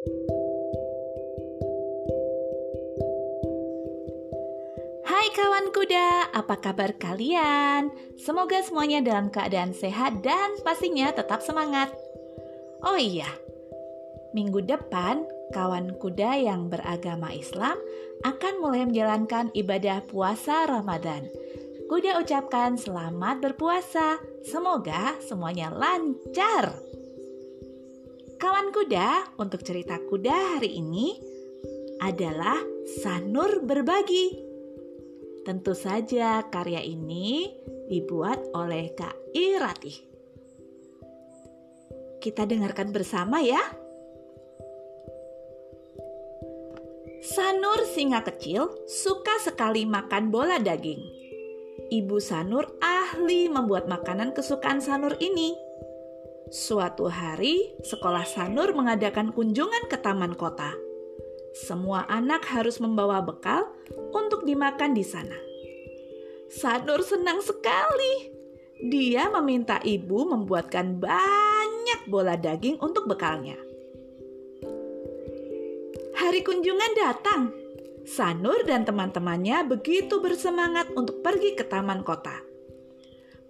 Hai kawan kuda, apa kabar kalian? Semoga semuanya dalam keadaan sehat dan pastinya tetap semangat. Oh iya, minggu depan kawan kuda yang beragama Islam akan mulai menjalankan ibadah puasa Ramadan. Kuda ucapkan selamat berpuasa. Semoga semuanya lancar. Kawan kuda, untuk cerita kuda hari ini adalah Sanur Berbagi. Tentu saja karya ini dibuat oleh Kak Irati. Kita dengarkan bersama ya. Sanur singa kecil suka sekali makan bola daging. Ibu Sanur ahli membuat makanan kesukaan Sanur ini. Suatu hari, sekolah Sanur mengadakan kunjungan ke taman kota. Semua anak harus membawa bekal untuk dimakan di sana. Sanur senang sekali. Dia meminta ibu membuatkan banyak bola daging untuk bekalnya. Hari kunjungan datang. Sanur dan teman-temannya begitu bersemangat untuk pergi ke taman kota.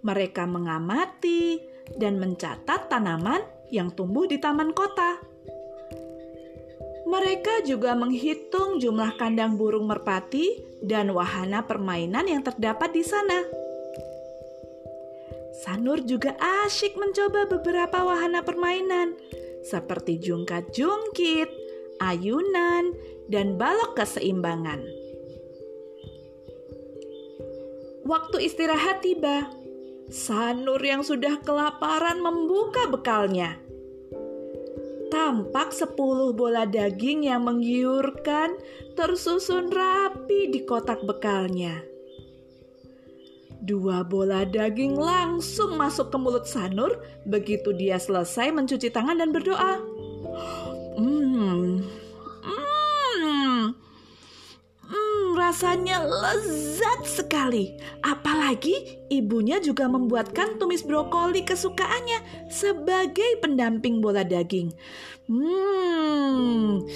Mereka mengamati dan mencatat tanaman yang tumbuh di taman kota. Mereka juga menghitung jumlah kandang burung merpati dan wahana permainan yang terdapat di sana. Sanur juga asyik mencoba beberapa wahana permainan, seperti jungkat-jungkit, ayunan, dan balok keseimbangan. Waktu istirahat tiba. Sanur yang sudah kelaparan membuka bekalnya. Tampak sepuluh bola daging yang menggiurkan tersusun rapi di kotak bekalnya. Dua bola daging langsung masuk ke mulut Sanur begitu dia selesai mencuci tangan dan berdoa. Hmm, hmm, rasanya lezat sekali. Apalagi ibunya juga membuatkan tumis brokoli kesukaannya sebagai pendamping bola daging. Hmm.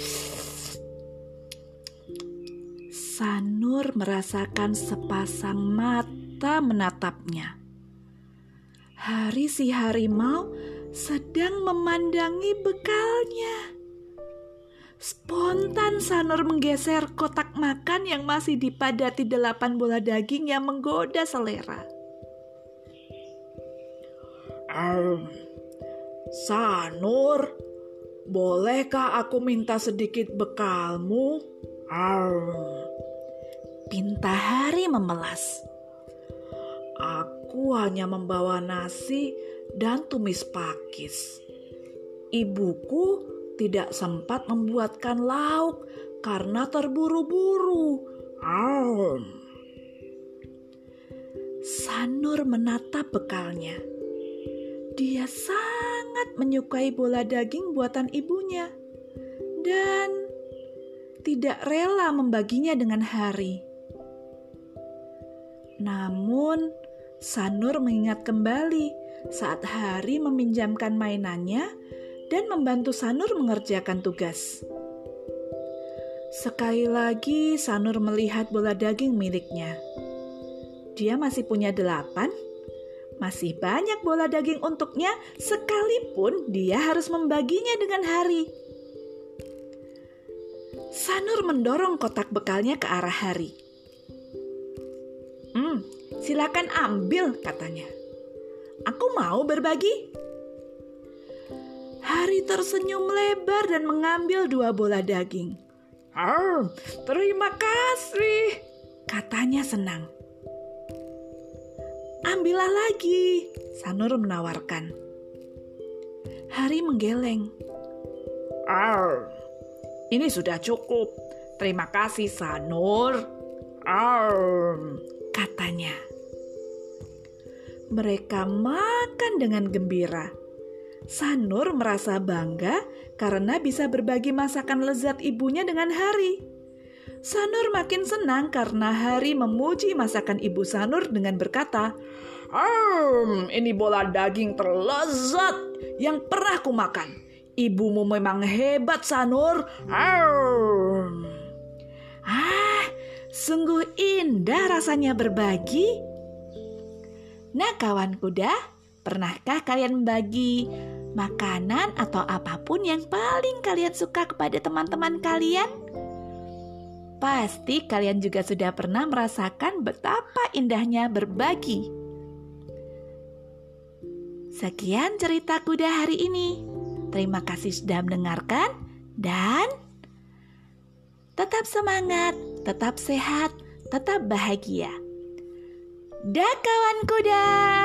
Sanur merasakan sepasang mata menatapnya. Hari si harimau sedang memandangi bekalnya. Spontan Sanur menggeser kotak makan yang masih dipadati delapan bola daging yang menggoda selera. Um, Sanur, bolehkah aku minta sedikit bekalmu? Um, Pinta hari memelas. Aku hanya membawa nasi dan tumis pakis. Ibuku tidak sempat membuatkan lauk karena terburu-buru. Sanur menatap bekalnya. Dia sangat menyukai bola daging buatan ibunya dan tidak rela membaginya dengan Hari. Namun, Sanur mengingat kembali saat Hari meminjamkan mainannya dan membantu Sanur mengerjakan tugas. Sekali lagi, Sanur melihat bola daging miliknya. Dia masih punya delapan, masih banyak bola daging untuknya, sekalipun dia harus membaginya dengan Hari. Sanur mendorong kotak bekalnya ke arah Hari. Hmm, silakan ambil, katanya. Aku mau berbagi. Hari tersenyum lebar dan mengambil dua bola daging. Oh, terima kasih, katanya senang. Ambillah lagi, Sanur menawarkan. Hari menggeleng. Oh, ini sudah cukup. Terima kasih, Sanur. Oh, katanya. Mereka makan dengan gembira. Sanur merasa bangga karena bisa berbagi masakan lezat ibunya dengan Hari. Sanur makin senang karena Hari memuji masakan ibu Sanur dengan berkata, Hmm, ini bola daging terlezat yang pernah kumakan. Ibumu memang hebat, Sanur. Arr. Ah, sungguh indah rasanya berbagi. Nah, kawan kuda, pernahkah kalian membagi makanan atau apa pun yang paling kalian suka kepada teman-teman kalian? Pasti kalian juga sudah pernah merasakan betapa indahnya berbagi. Sekian cerita kuda hari ini. Terima kasih sudah mendengarkan dan tetap semangat, tetap sehat, tetap bahagia. Dah kawan kuda.